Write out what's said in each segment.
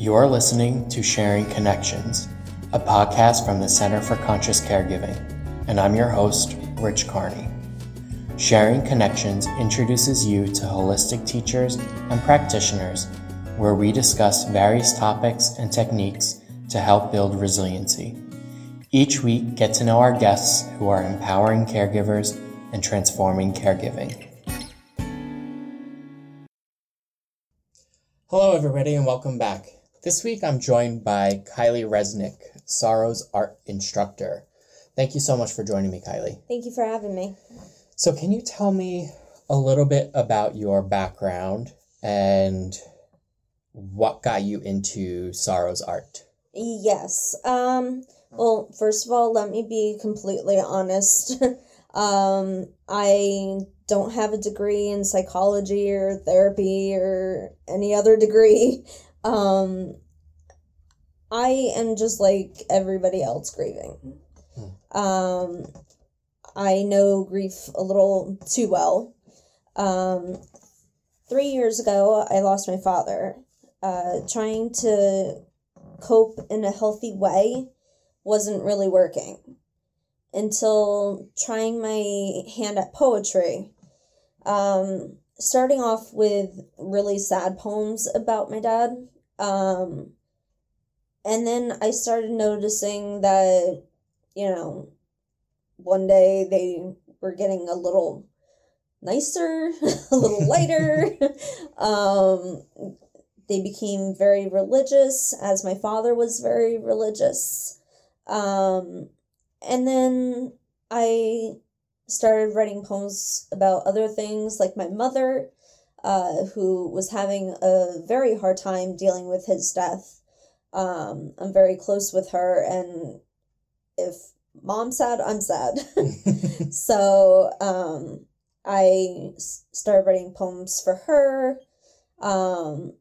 You're listening to Sharing Connections, a podcast from the Center for Conscious Caregiving, and I'm your host, Rich Carney. Sharing Connections introduces you to holistic teachers and practitioners where we discuss various topics and techniques to help build resiliency. Each week, get to know our guests who are empowering caregivers and transforming caregiving. Hello, everybody, and welcome back. This week I'm joined by Kieley Resnick, Sorrow's art instructor. Thank you so much for joining me, Kieley. Thank you for having me. So, can you tell me a little bit about your background and what got you into Sorrow's art? Yes. Um, well, first of all, let me be completely honest. um, I don't have a degree in psychology or therapy or any other degree. Um, I am just like everybody else grieving. Um, I know grief a little too well. Um, three years ago, I lost my father. Uh, trying to cope in a healthy way wasn't really working until trying my hand at poetry. Um, starting off with really sad poems about my dad. Um, and then I started noticing that, you know, one day they were getting a little nicer, a little lighter. um, they became very religious, as my father was very religious. Um, and then I started writing poems about other things, like my mother, uh, who was having a very hard time dealing with his death. Um, I'm very close with her, and if mom's sad, I'm sad. so um, I started writing poems for her. Um,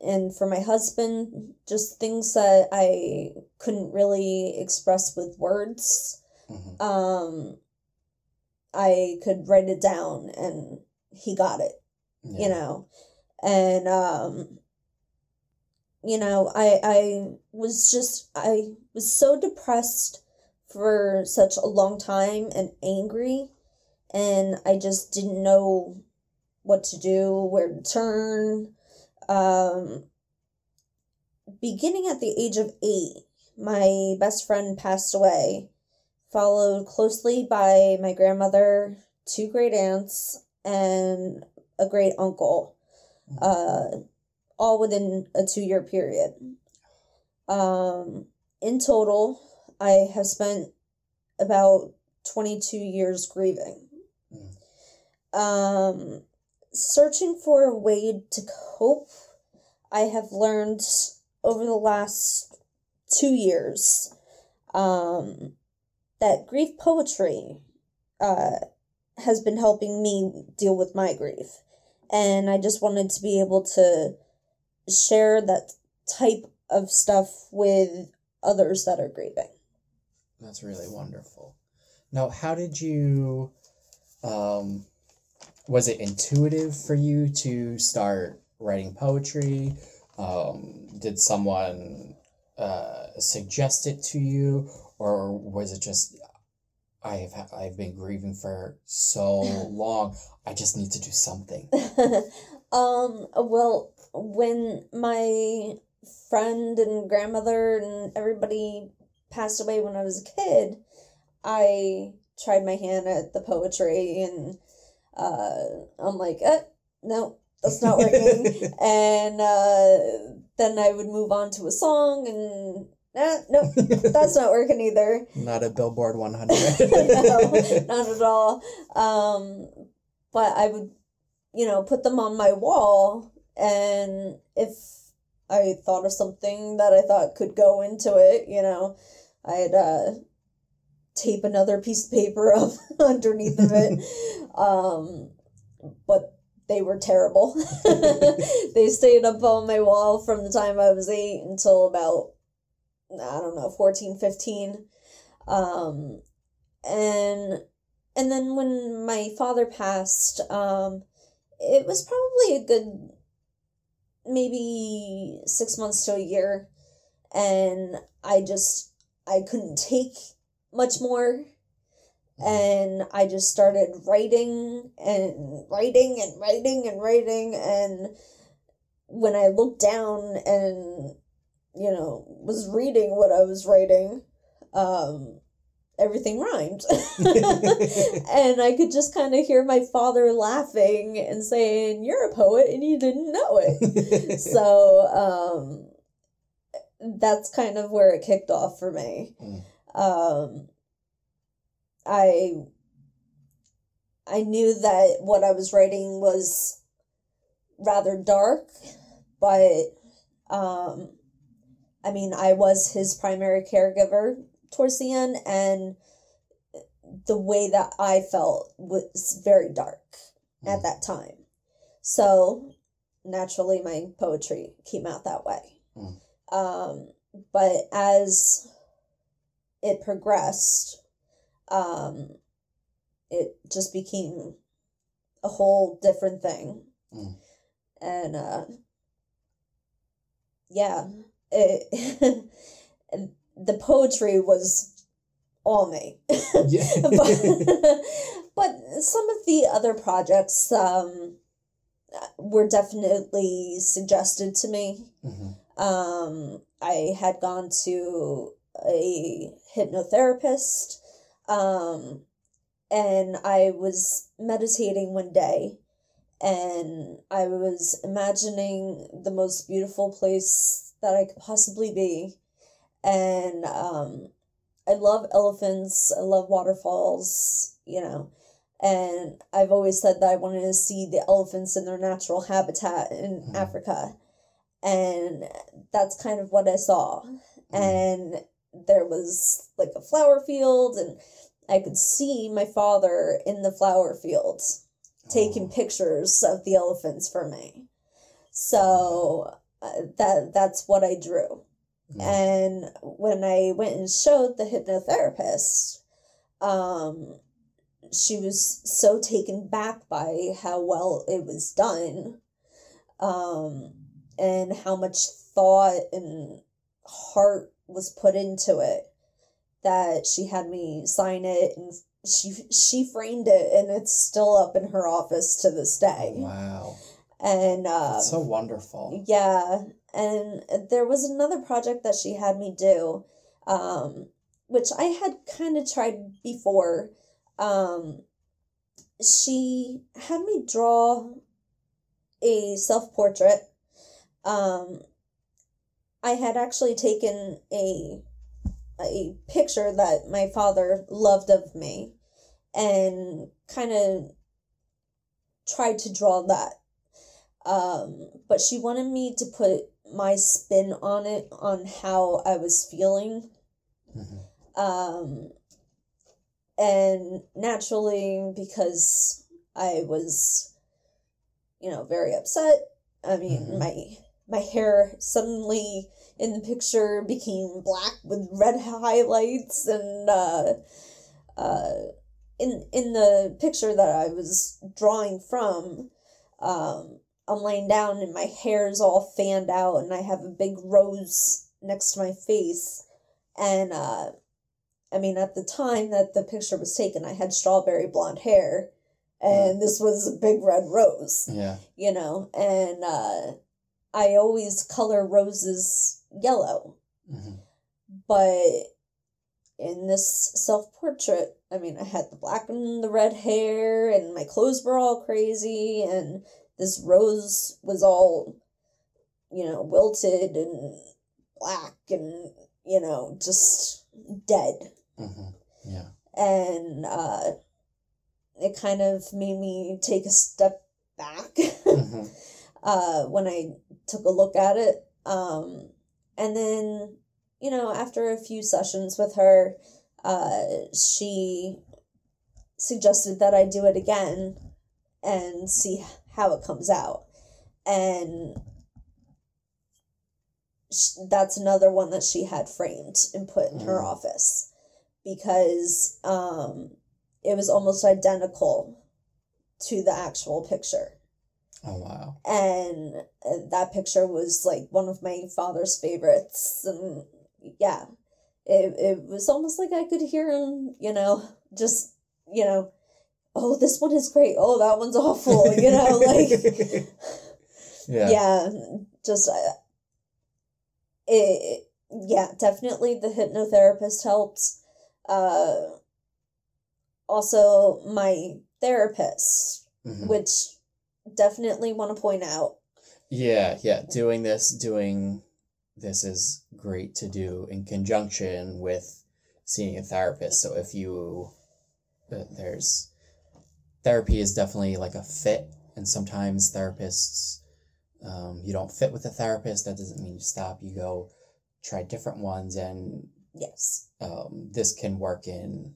and for my husband, just things that I couldn't really express with words. Mm-hmm. Um, I could write it down and he got it, yeah. you know, and, um, you know, I, I was just, I was so depressed for such a long time and angry and I just didn't know what to do, where to turn um, beginning at the age of eight, my best friend passed away, followed closely by my grandmother, two great aunts, and a great uncle, uh, all within a two year period. Um, in total, I have spent about 22 years grieving. Mm. Um, searching for a way to cope, I have learned over the last two years um, that grief poetry uh, has been helping me deal with my grief. And I just wanted to be able to share that type of stuff with others that are grieving. That's really wonderful. Now, how did you um, was it intuitive for you to start writing poetry? Um, did someone uh, suggest it to you, or was it just I've I've been grieving for so long. I just need to do something. um. Well, when my friend and grandmother and everybody passed away when I was a kid, I tried my hand at the poetry and uh, I'm like, eh, no, that's not working. and uh, then I would move on to a song and eh, no, that's not working either. Not a Billboard 100. no, not at all. Um, but I would, you know, put them on my wall, and if I thought of something that I thought could go into it, you know, I'd uh, tape another piece of paper up underneath of it. Um, but they were terrible. they stayed up on my wall from the time I was eight until about, I don't know, 14, 15. Um, and, and then when my father passed, um, it was probably a good maybe six months to a year, and I just I couldn't take much more. And I just started writing and writing and writing and writing. And when I looked down and, you know, was reading what I was writing, um, everything rhymed. and I could just kind of hear my father laughing and saying, You're a poet and you didn't know it. so um, that's kind of where it kicked off for me. Mm. Um, I I knew that what I was writing was rather dark, but um, I mean, I was his primary caregiver towards the end, and the way that I felt was very dark at Mm. that time. So naturally, my poetry came out that way. Mm. Um, but as it progressed, um, it just became a whole different thing. Mm. And uh, yeah, it, the poetry was all me. Yeah. but, but some of the other projects um, were definitely suggested to me. Mhm. Um, I had gone to a hypnotherapist, um, and I was meditating one day, and I was imagining the most beautiful place that I could possibly be, and um, I love elephants. I love waterfalls. You know. And I've always said that I wanted to see the elephants in their natural habitat in Mhm. Africa and that's kind of what I saw. Mm. And there was like a flower field, and I could see my father in the flower field taking Oh. pictures of the elephants for me. So that that's what I drew. Mm. And when I went and showed the hypnotherapist, um, she was so taken back by how well it was done, um, and how much thought and heart was put into it that she had me sign it and she she framed it and it's still up in her office to this day Wow. And uh, so wonderful. yeah, and there was another project that she had me do, um, which I had kind of tried before. Um, she had me draw a self portrait. Um, I had actually taken a a picture that my father loved of me, and kind of tried to draw that um, but she wanted me to put my spin on it on how I was feeling. Mhm. Um, and naturally, because I was, you know, very upset. I mean, Mhm. my my hair suddenly in the picture became black with red highlights, and uh, uh, in in the picture that I was drawing from, um, I'm laying down and my hair is all fanned out and I have a big rose next to my face. And uh I mean at the time that the picture was taken I had strawberry blonde hair and this was a big red rose, Yeah. you know, and uh I always color roses yellow. Mhm. But in this self portrait, I mean, I had the black and the red hair, and my clothes were all crazy, and this rose was all, you know, wilted and black and, you know, just dead. Mhm. Yeah. And uh, it kind of made me take a step back Mhm. uh, when I took a look at it. Um, and then, you know, after a few sessions with her, uh, she suggested that I do it again and see how it comes out. And that's another one that she had framed and put in her Mm. office because um, it was almost identical to the actual picture Oh wow. and uh, that picture was like one of my father's favorites and yeah it, it was almost like i could hear him you know just you know oh this one is great oh that one's awful you know like yeah. yeah just uh, it yeah definitely the hypnotherapist helped uh also my therapist Mhm. which definitely want to point out Yeah, yeah. Doing this, doing this is great to do in conjunction with seeing a therapist. So if you, uh, there's, therapy is definitely like a fit, and sometimes therapists, um, you don't fit with a therapist. That doesn't mean you stop. You go try different ones, and yes um, this can work in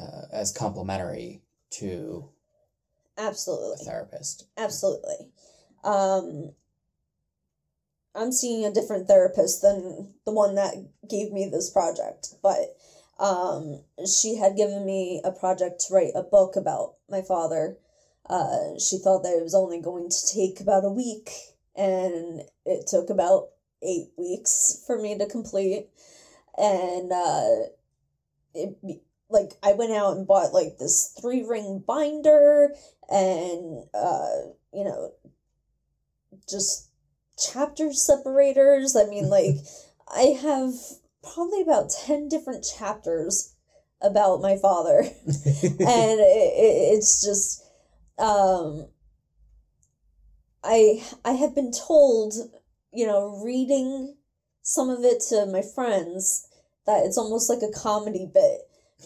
uh, as complementary to a absolutely therapist. absolutely um i'm seeing a different therapist than the one that gave me this project but um she had given me a project to write a book about my father. Uh she thought that it was only going to take about a week and it took about eight weeks for me to complete. And uh it like i went out and bought like this three ring binder and uh you know just chapter separators. I mean like i have probably about 10 different chapters about my father and it, it, it's just um i i have been told you know reading some of it to my friends that it's almost like a comedy bit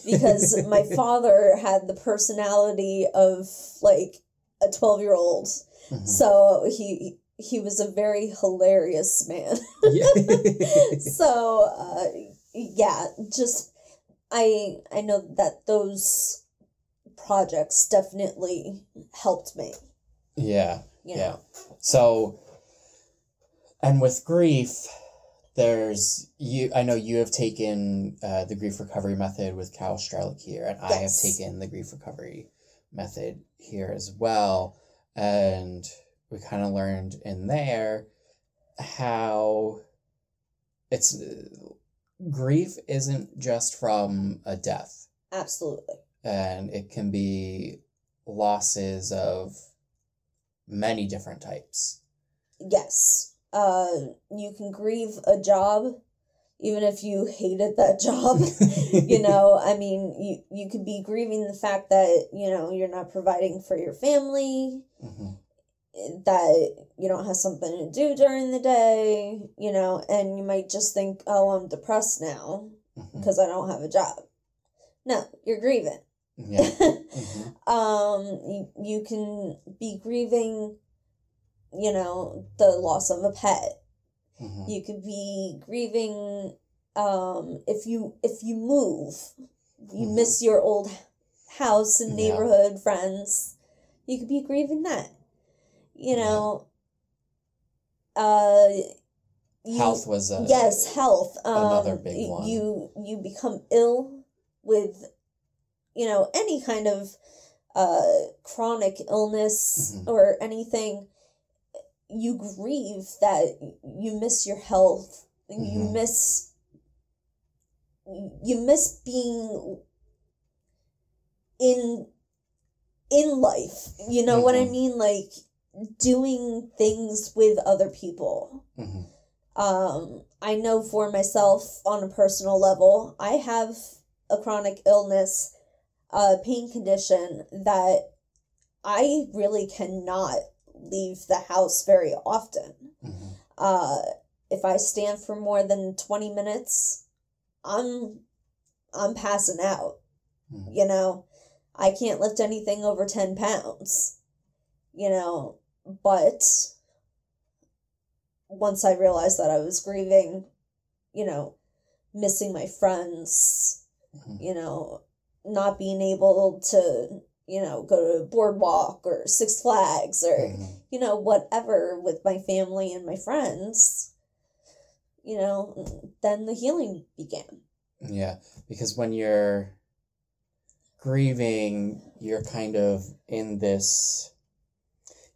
because my father had the personality of like a 12 year old Mhm. so he he was a very hilarious man Yeah. so uh yeah just i i know that those projects definitely helped me yeah. you Yeah. So, and with grief, there's you. I know you have taken uh, the grief recovery method with Cal Strelick here, and I have taken the grief recovery method here as well. And we kind of learned in there how it's grief isn't just from a death, absolutely. And it can be losses of many different types. yes. Uh you can grieve a job even if you hated that job. You know i mean you you could be grieving the fact that you know you're not providing for your family. Mhm. That you don't have something to do during the day you know and you might just think oh i'm depressed now because i don't have a job no you're grieving Yeah. Mhm. um you, you can be grieving you know the loss of a pet Mhm. you could be grieving um if you if you move you Mhm. miss your old house and Yeah. neighborhood friends you could be grieving that you know uh you, Health was a yes health um another big one. you you become ill with you know any kind of uh chronic illness Mhm. or anything you grieve that you miss your health you Mhm. miss you miss being in in life you know what i Mhm. mean like doing things with other people Mhm. um i know for myself on a personal level i have a chronic illness a pain condition that i really cannot leave the house very often Mhm. uh if i stand for more than 20 minutes i'm i'm passing out Mhm. you know i can't lift anything over 10 pounds you know but once i realized that i was grieving you know missing my friends Mhm. you know not being able to you know go to boardwalk or six flags or Mhm. you know whatever with my family and my friends you know then the healing began Yeah, because when you're grieving, you're kind of in this.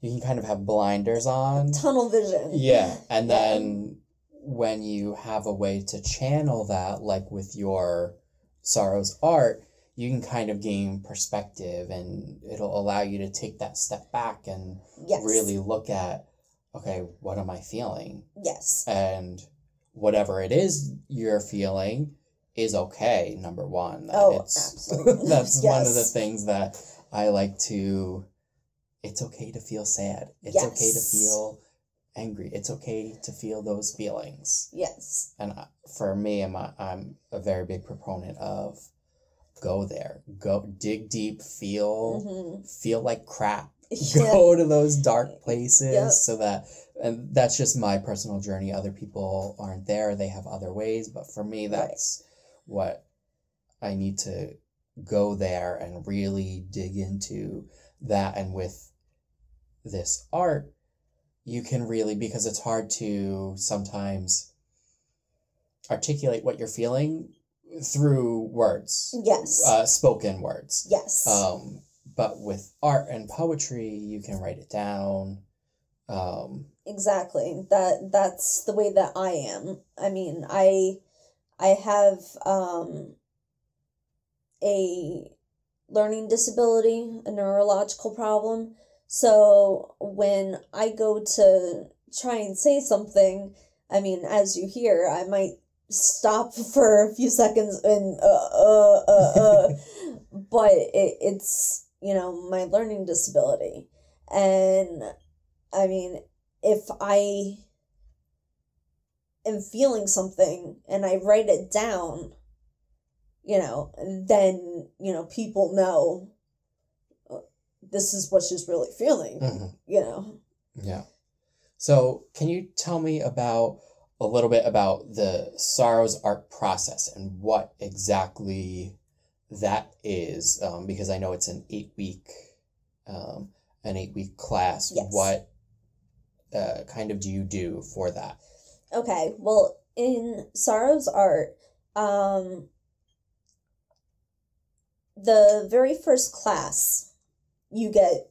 You can kind of have blinders on. tunnel vision. Yeah, and Yeah. then when you have a way to channel that, like with your sorrows art, you can kind of gain perspective, and it'll allow you to take that step back and Yes. really look at, okay, what am I feeling? Yes. And whatever it is you're feeling is okay. Number one, That Oh, it's absolutely. that's one of the things that I like to. It's okay to feel sad. It's okay to feel angry. It's okay to feel those feelings. Yes. And for me, I'm a, I'm a very big proponent of go there, go dig deep, feel hmm feel like crap. Yeah. Go to those dark places Yep. so that and that's just my personal journey. Other people aren't there; they have other ways. But for me, Right. that's what I need to go there and really dig into that. And with this art, you can really because it's hard to sometimes articulate what you're feeling through words, Yes. uh, spoken words. yes. Um, but with art and poetry, you can write it down. Um, exactly that that's the way that i am i mean i i have um a learning disability a neurological problem so when i go to try and say something i mean as you hear i might stop for a few seconds and uh uh uh, uh. But it, it's you know my learning disability. And i mean if I am feeling something and I write it down, you know, then, you know, people know this is what she's really feeling, mhm, you know. yeah. So, can you tell me about a little bit about the Sorrows art process and what exactly that is? Um, because I know it's an eight week, um, an eight week class. Yes. What uh, kind of do you do for that? Okay, well, in Sorrow's art, um, the very first class, you get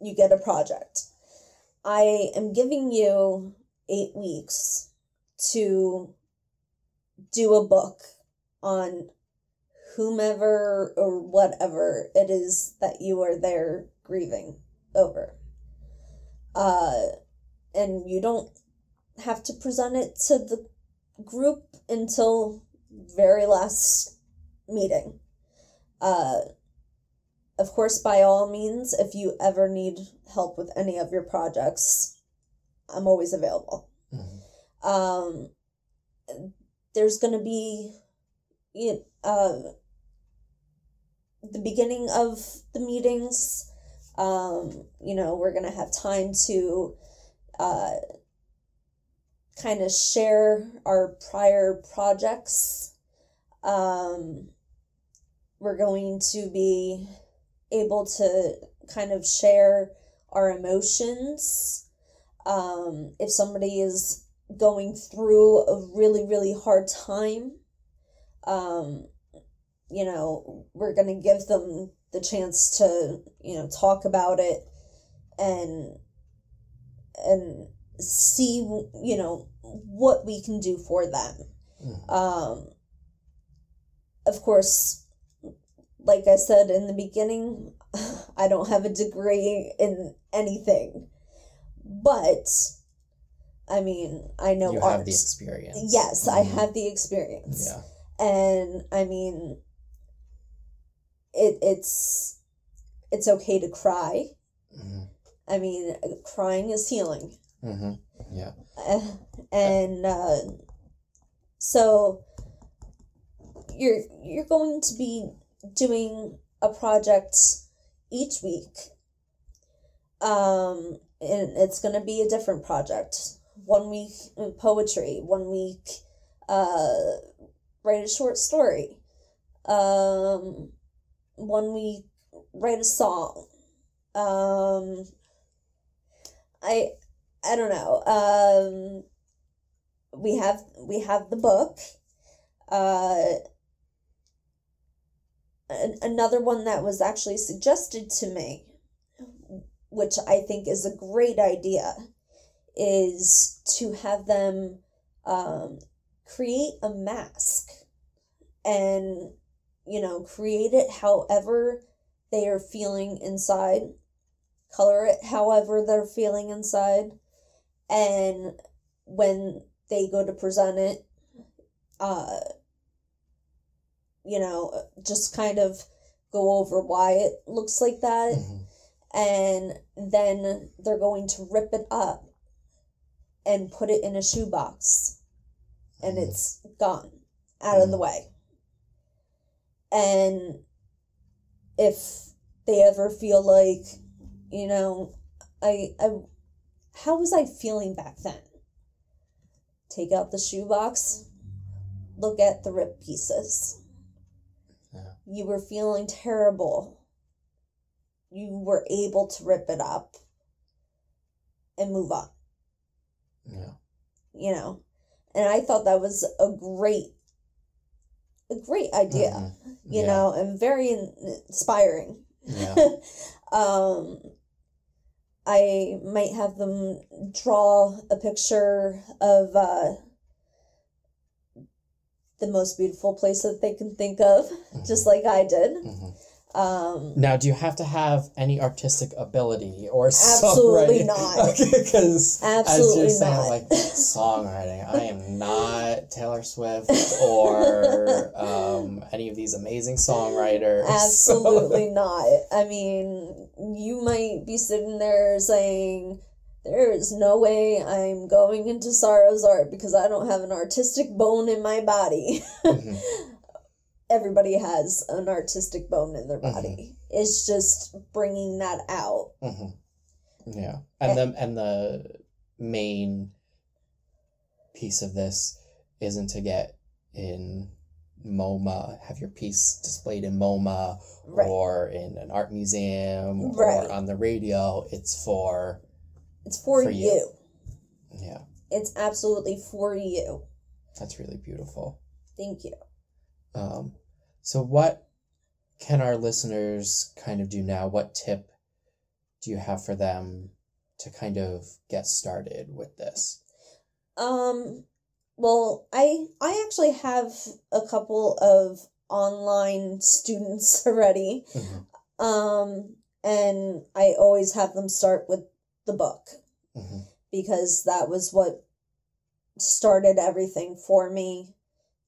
you get a project. I am giving you eight weeks to do a book on whomever or whatever it is that you are there grieving over. Uh, and you don't have to present it to the group until very last meeting. Uh, of course, by all means, if you ever need help with any of your projects, I'm always available. Mhm. Um, there's going to be, you uh, the beginning of the meetings. Um, you know, we're going to have time to uh, kind of share our prior projects. Um, we're going to be able to kind of share our emotions. Um, if somebody is going through a really, really hard time, um, you know, we're going to give them the chance to, you know, talk about it and and see you know what we can do for them Mhm. um of course like i said in the beginning i don't have a degree in anything but i mean i know you art have the experience. yes i Mhm. have the experience Yeah. and i mean it it's it's okay to cry hmm i mean crying is healing hmm Yeah. Uh, and uh, so you're you're going to be doing a project each week um and it's going to be a different project one week uh, poetry one week uh write a short story um one week write a song um i I don't know. Um, we have we have the book. Uh, an, another one that was actually suggested to me which I think is a great idea, is to have them um, create a mask and, you know, create it however they are feeling inside, color it however they're feeling inside, and when they go to present it, uh, you know, just kind of go over why it looks like that. Mhm. And then they're going to rip it up and put it in a shoebox. And Mhm. it's gone out of the way. And if they ever feel like, you know, I, I, how was I feeling back then? Take out the shoebox, look at the ripped pieces. You were feeling terrible. You were able to rip it up and move on, Yeah. you know? And I thought that was a great, a great idea, Mhm. you Yeah. know, and very inspiring. Yeah. um, I might have them draw a picture of uh, the most beautiful place that they can think of, just like I did. Mhm. Um, Now, do you have to have any artistic ability or Absolutely songwriting? not. Because as Absolutely you're saying, not. like songwriting, I am not Taylor Swift or um, any of these amazing songwriters. so- absolutely not. I mean, you might be sitting there saying, there is no way I'm going into Sorrow's art because I don't have an artistic bone in my body. Mhm. everybody has an artistic bone in their Mm-hmm. body. It's just bringing that out. Mhm. Yeah, and the and the main piece of this isn't to get in MoMA, have your piece displayed in MoMA Right. or in an art museum Right. or on the radio. It's for It's for, for you. you. yeah, It's absolutely for you. that's really beautiful. Thank you. Um, so what can our listeners kind of do now? What tip do you have for them to kind of get started with this? Um well, I I actually have a couple of online students already. Mhm. Um and I always have them start with the book Mhm. because that was what started everything for me.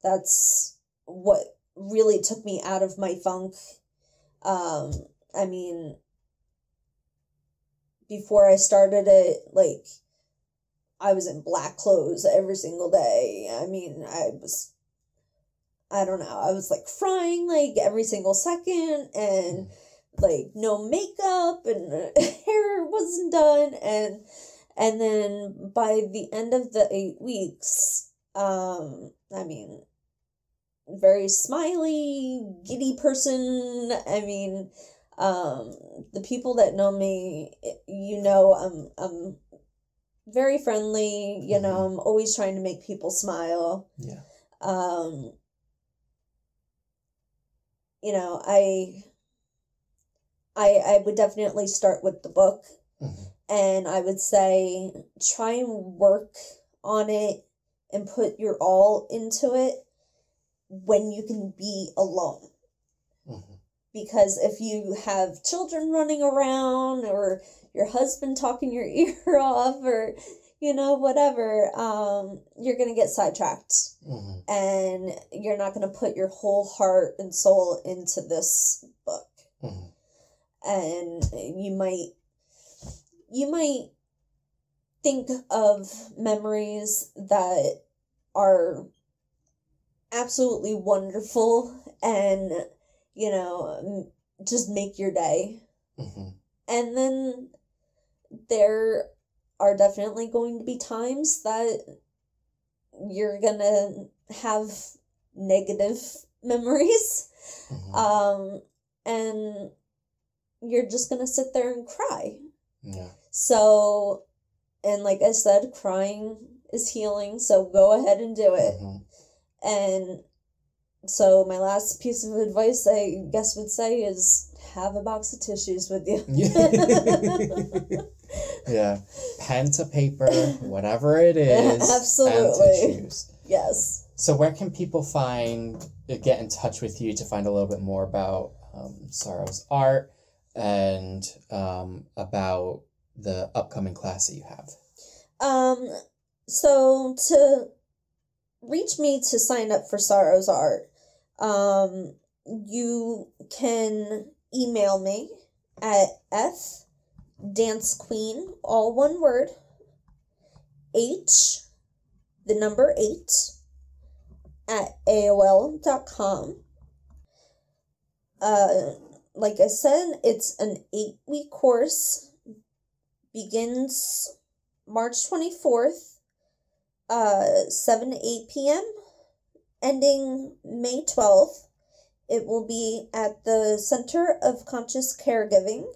That's what really took me out of my funk. Um, I mean, before I started it, like, I was in black clothes every single day. I mean, I was, I don't know, I was like crying like every single second and like no makeup and hair wasn't done. And and then by the end of the eight weeks um i mean very smiley giddy person. I mean um the people that know me you know i'm i'm very friendly. You know i'm always trying to make people smile. Yeah. um you know i i i would definitely start with the book Mhm. and i would say try and work on it and put your all into it when you can be alone Mhm. because if you have children running around or your husband talking your ear off or you know whatever um you're gonna get sidetracked Mhm. and you're not going to put your whole heart and soul into this book Mhm. And you might you might think of memories that are absolutely wonderful and you know just make your day Mhm. and then there are definitely going to be times that you're gonna have negative memories Mhm. um and you're just gonna sit there and cry yeah. so and like i said crying is healing so go ahead and do it Mhm. and so my last piece of advice I guess would say is have a box of tissues with you. yeah, pen to paper, whatever it is. Absolutely. Tissues. Yes. So where can people find get in touch with you to find a little bit more about um, Sorrow's art and um, about the upcoming class that you have? Um, so to reach me to sign up for Sorrow's Art, um, you can email me at f dance queen all one word h the number eight at aol.com uh like i said it's an eight week course begins march 24th uh 7 to 8 p.m ending may 12th it will be at the Center of Conscious Caregiving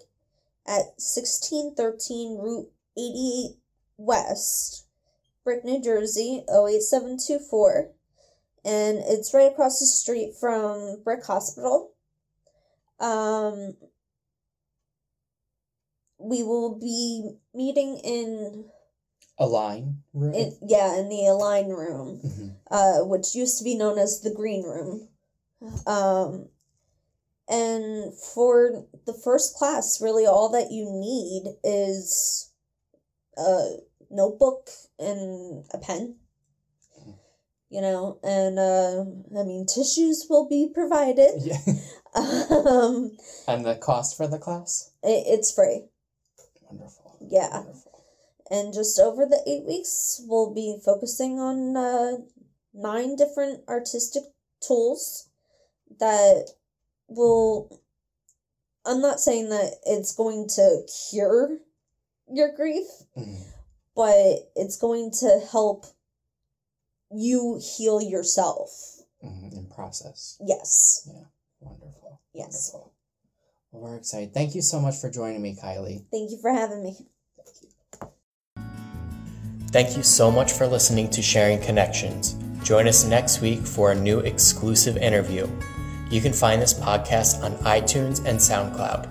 at 1613 Route 88 West, Brick, New Jersey 08724. And it's right across the street from Brick Hospital. Um, we will be meeting in Align room. in, yeah, in the Align room, Mhm. uh, which used to be known as the Green Room. Um, and for the first class, really all that you need is a notebook and a pen. You know, and uh, I mean, tissues will be provided. Yeah. Um, and the cost for the class? it, it's free. Wonderful. Yeah. Wonderful. And just over the eight weeks, we'll be focusing on uh, nine different artistic tools that will. I'm not saying that it's going to cure your grief, Mhm. but it's going to help you heal yourself. Mhm. In process. Yes. Yeah. Wonderful. Yes. Wonderful. Well, we're excited. Thank you so much for joining me, Kieley. Thank you for having me. Thank you. Thank you so much for listening to Sharing Connections. Join us next week for a new exclusive interview. You can find this podcast on iTunes and SoundCloud.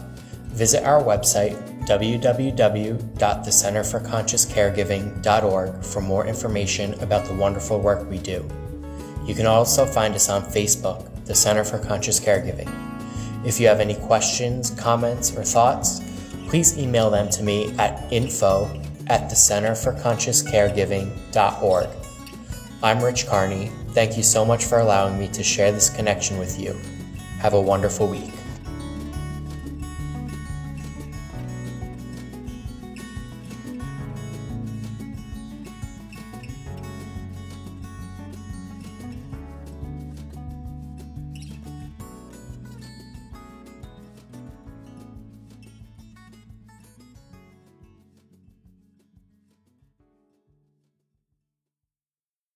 Visit our website, www.thecenterforconsciouscaregiving.org, for more information about the wonderful work we do. You can also find us on Facebook, the Center for Conscious Caregiving. If you have any questions, comments, or thoughts, please email them to me at info at the Center for Conscious Caregiving.org. I'm Rich Carney. Thank you so much for allowing me to share this connection with you. Have a wonderful week.